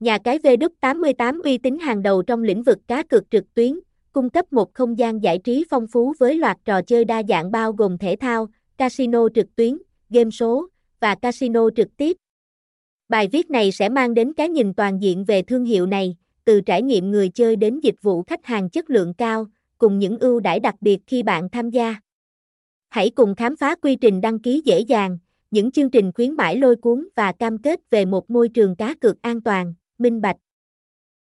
Nhà cái V88 uy tín hàng đầu trong lĩnh vực cá cược trực tuyến, cung cấp một không gian giải trí phong phú với loạt trò chơi đa dạng bao gồm thể thao, casino trực tuyến, game số và casino trực tiếp. Bài viết này sẽ mang đến cái nhìn toàn diện về thương hiệu này, từ trải nghiệm người chơi đến dịch vụ khách hàng chất lượng cao, cùng những ưu đãi đặc biệt khi bạn tham gia. Hãy cùng khám phá quy trình đăng ký dễ dàng, những chương trình khuyến mãi lôi cuốn và cam kết về một môi trường cá cược an toàn, minh bạch.